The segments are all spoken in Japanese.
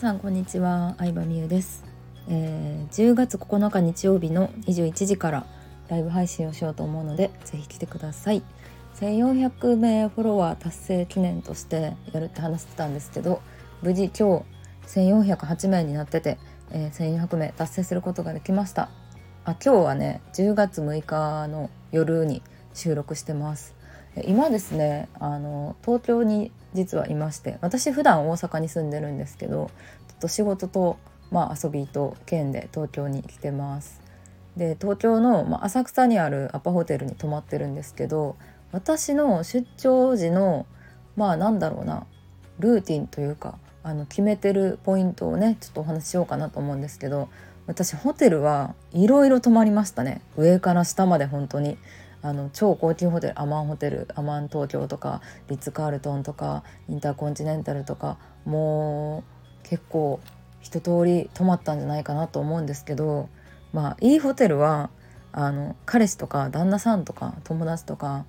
さんこんにちは。相葉美優です、えー、10月9日日曜日の21時からライブ配信をしようと思うのでぜひ来てください。1400名フォロワー達成記念としてやるって話してたんですけど無事今日1408名になってて、えー、1400名達成することができました。あ今日はね10月6日の夜に収録してます。今ですねあの東京に実はいまして私普段大阪に住んでるんですけどちょっと仕事と、まあ、遊びと県で東京に来てます。で東京の、まあ、浅草にあるアパホテルに泊まってるんですけど私の出張時のまあなんだろうなルーティンというかあの決めてるポイントをねちょっとお話ししようかなと思うんですけど私ホテルはいろいろ泊まりましたね。上から下まで本当に。あの超高級ホテルアマンホテルアマン東京とかリッツ・カールトンとかインターコンチネンタルとかもう結構一通り泊まったんじゃないかなと思うんですけどまあいいホテルはあの彼氏とか旦那さんとか友達とか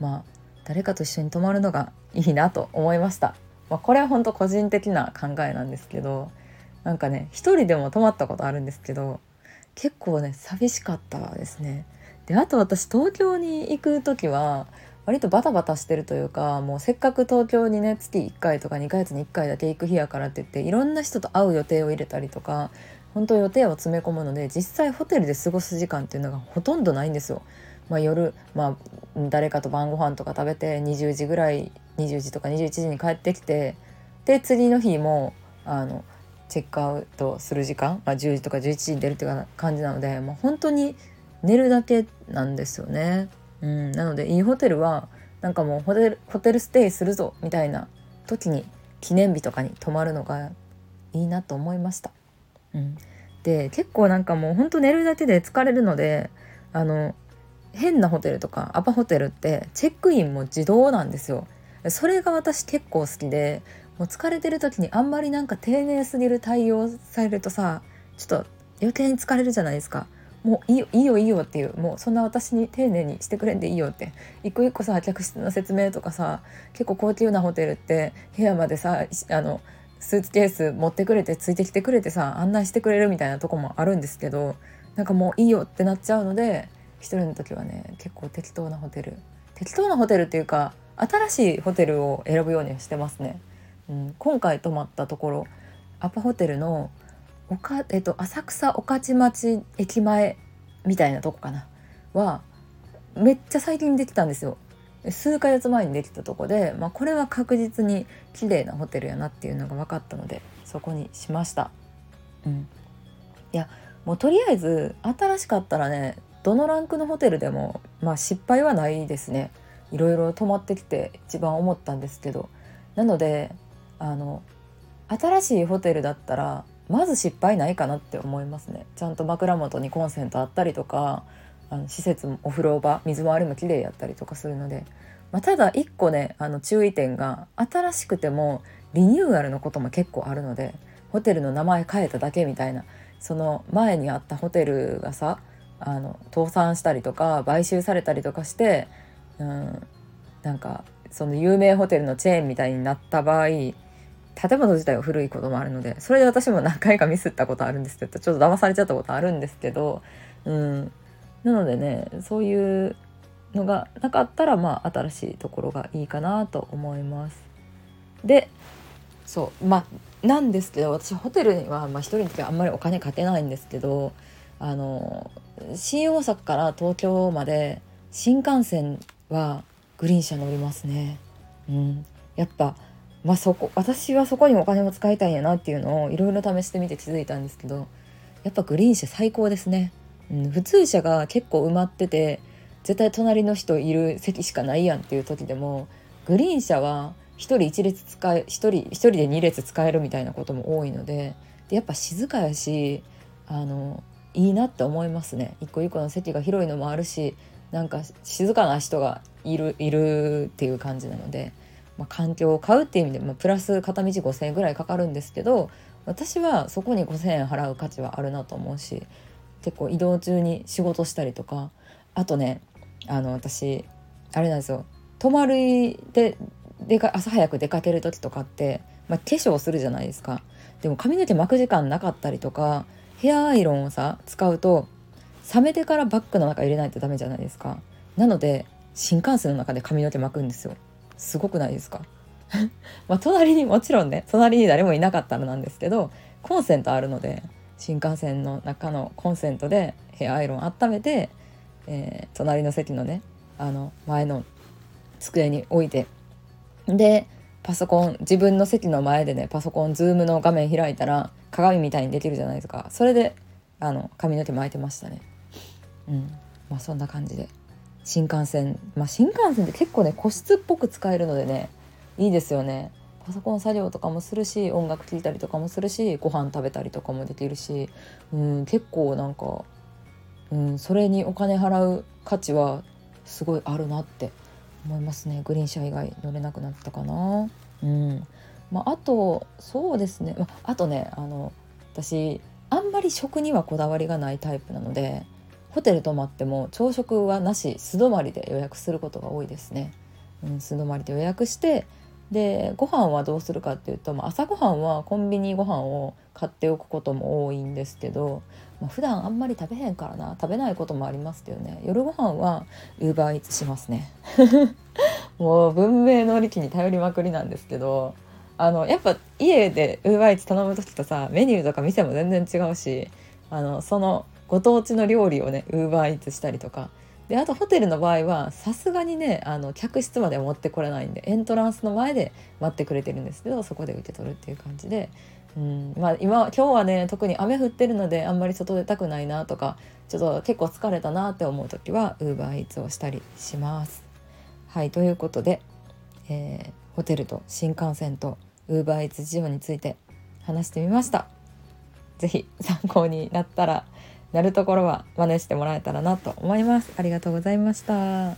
まあ誰かと一緒に泊まるのがいいなと思いました。まあ、これは本当個人的な考えなんですけどなんかね一人でも泊まったことあるんですけど結構ね寂しかったですね。であと私東京に行く時は割とバタバタしてるというかもうせっかく東京にね月1回とか2ヶ月に1回だけ行く日やからって言っていろんな人と会う予定を入れたりとか本当予定を詰め込むので実際ホテルで過ごす時間っていうのがほとんどないんですよ。まあ、夜、まあ、誰かと晩ご飯とか食べて20時ぐらい20時とか21時に帰ってきてで次の日もあのチェックアウトする時間、まあ、10時とか11時に出るっていう感じなので、まあ、本当に寝るだけなんですよね。うん、なのでいいホテルはなんかもうホテルホテルステイするぞみたいな時に記念日とかに泊まるのがいいなと思いました。うん、で結構なんかもうほんと寝るだけで疲れるのであの変なホテルとかアパホテルってチェックインも自動なんですよ。それが私結構好きでもう疲れてる時にあんまりなんか丁寧すぎる対応されるとさちょっと余計に疲れるじゃないですか。もういいよいいよいいよっていうもうそんな私に丁寧にしてくれんでいいよって一個一個さ客室の説明とかさ結構高級なホテルって部屋までさあのスーツケース持ってくれてついてきてくれてさ案内してくれるみたいなとこもあるんですけどなんかもういいよってなっちゃうので一人の時はね結構適当なホテル適当なホテルっていうか新しいホテルを選ぶようにしてますね。うん、今回泊まったところアパホテルのおか、えっと、浅草御徒町駅前みたいなとこかなはめっちゃ最近できたんですよ。数ヶ月前にできたとこで、まあ、これは確実に綺麗なホテルやなっていうのが分かったのでそこにしました。うん、いやもうとりあえず新しかったらねどのランクのホテルでも、まあ、失敗はないですねいろいろ泊まってきて一番思ったんですけどなのであの新しいホテルだったらまず失敗ないかなって思いますね。ちゃんと枕元にコンセントあったりとかあの施設もお風呂場水回りも綺麗やったりとかするので、まあ、ただ一個ねあの注意点が新しくてもリニューアルのことも結構あるのでホテルの名前変えただけみたいなその前にあったホテルがさあの倒産したりとか買収されたりとかして、うん、なんかその有名ホテルのチェーンみたいになった場合建物自体は古いこともあるのでそれで私も何回かミスったことあるんですけどちょっと騙されちゃったことあるんですけど、うん、なのでねそういうのがなかったらまあ新しいところがいいかなと思います。でそうまあなんですけど私ホテルには、まあ、人の時はあんまりお金かけないんですけどあの新大阪から東京まで新幹線はグリーン車乗りますね。うん、やっぱまあそこ私はそこにお金も使いたいんやなっていうのをいろいろ試してみて気づいたんですけどやっぱグリーン車最高ですね、うん、普通車が結構埋まってて絶対隣の人いる席しかないやんっていう時でもグリーン車は1人1列使え1人1人で2列使えるみたいなことも多いのででやっぱ静かやしあのいいなって思いますね。一個一個の席が広いのもあるしなんか静かな人がいるいるっていう感じなのでまあ、環境を買うっていう意味で、まあ、プラス片道5,000円ぐらいかかるんですけど私はそこに5,000円払う価値はあるなと思うし結構移動中に仕事したりとかあとねあの私あれなんですよ。泊まりででか朝早く出かける時とかって、まあ、化粧するじゃないですか。でも髪の毛巻く時間なかったりとかヘアアイロンをさ使うと冷めてからバッグの中入れないとダメじゃないですか。なので新幹線の中で髪の毛巻くんですよ。すごくないですか？まあ隣にもちろんね隣に誰もいなかったらなんですけどコンセントあるので新幹線の中のコンセントでヘアアイロン温めて、えー、隣の席のねあの前の机に置いてでパソコン自分の席の前でねパソコンズームの画面開いたら鏡みたいにできるじゃないですか。それであの髪の毛巻いてましたね。うん。まあそんな感じで。新幹線まあ新幹線って結構ね個室っぽく使えるのでねいいですよね。パソコン作業とかもするし音楽聴いたりとかもするしご飯食べたりとかもできるし、うん、結構なんか、うん、それにお金払う価値はすごいあるなって思いますね。グリーン車以外乗れなくなったかな。うん。まあ、あとそうですね、まあ、あとねあの私あんまり食にはこだわりがないタイプなのでホテル泊まっても朝食はなし素泊まりで予約することが多いですね。うん、素泊まりで予約してでご飯はどうするかっていうと、まあ、朝ごはんはコンビニご飯を買っておくことも多いんですけど、まあ、普段あんまり食べへんからな食べないこともありますけどね夜ご飯はウーバーイーツしますね もう文明の利器に頼りまくりなんですけどあのやっぱ家でウーバーイーツ頼む時とさメニューとか店も全然違うしあのそのご当地の料理をねウーバーイーツしたりとかであとホテルの場合はさすがにねあの客室まで持ってこれないんでエントランスの前で待ってくれてるんですけどそこで受け取るっていう感じで、うんまあ、今今日はね特に雨降ってるのであんまり外出たくないなとかちょっと結構疲れたなって思う時はウーバーイーツをしたりします。はいということで、えー、ホテルと新幹線とウーバーイーツ事情について話してみました。是非参考になったらなるところは真似してもらえたらなと思います。ありがとうございました。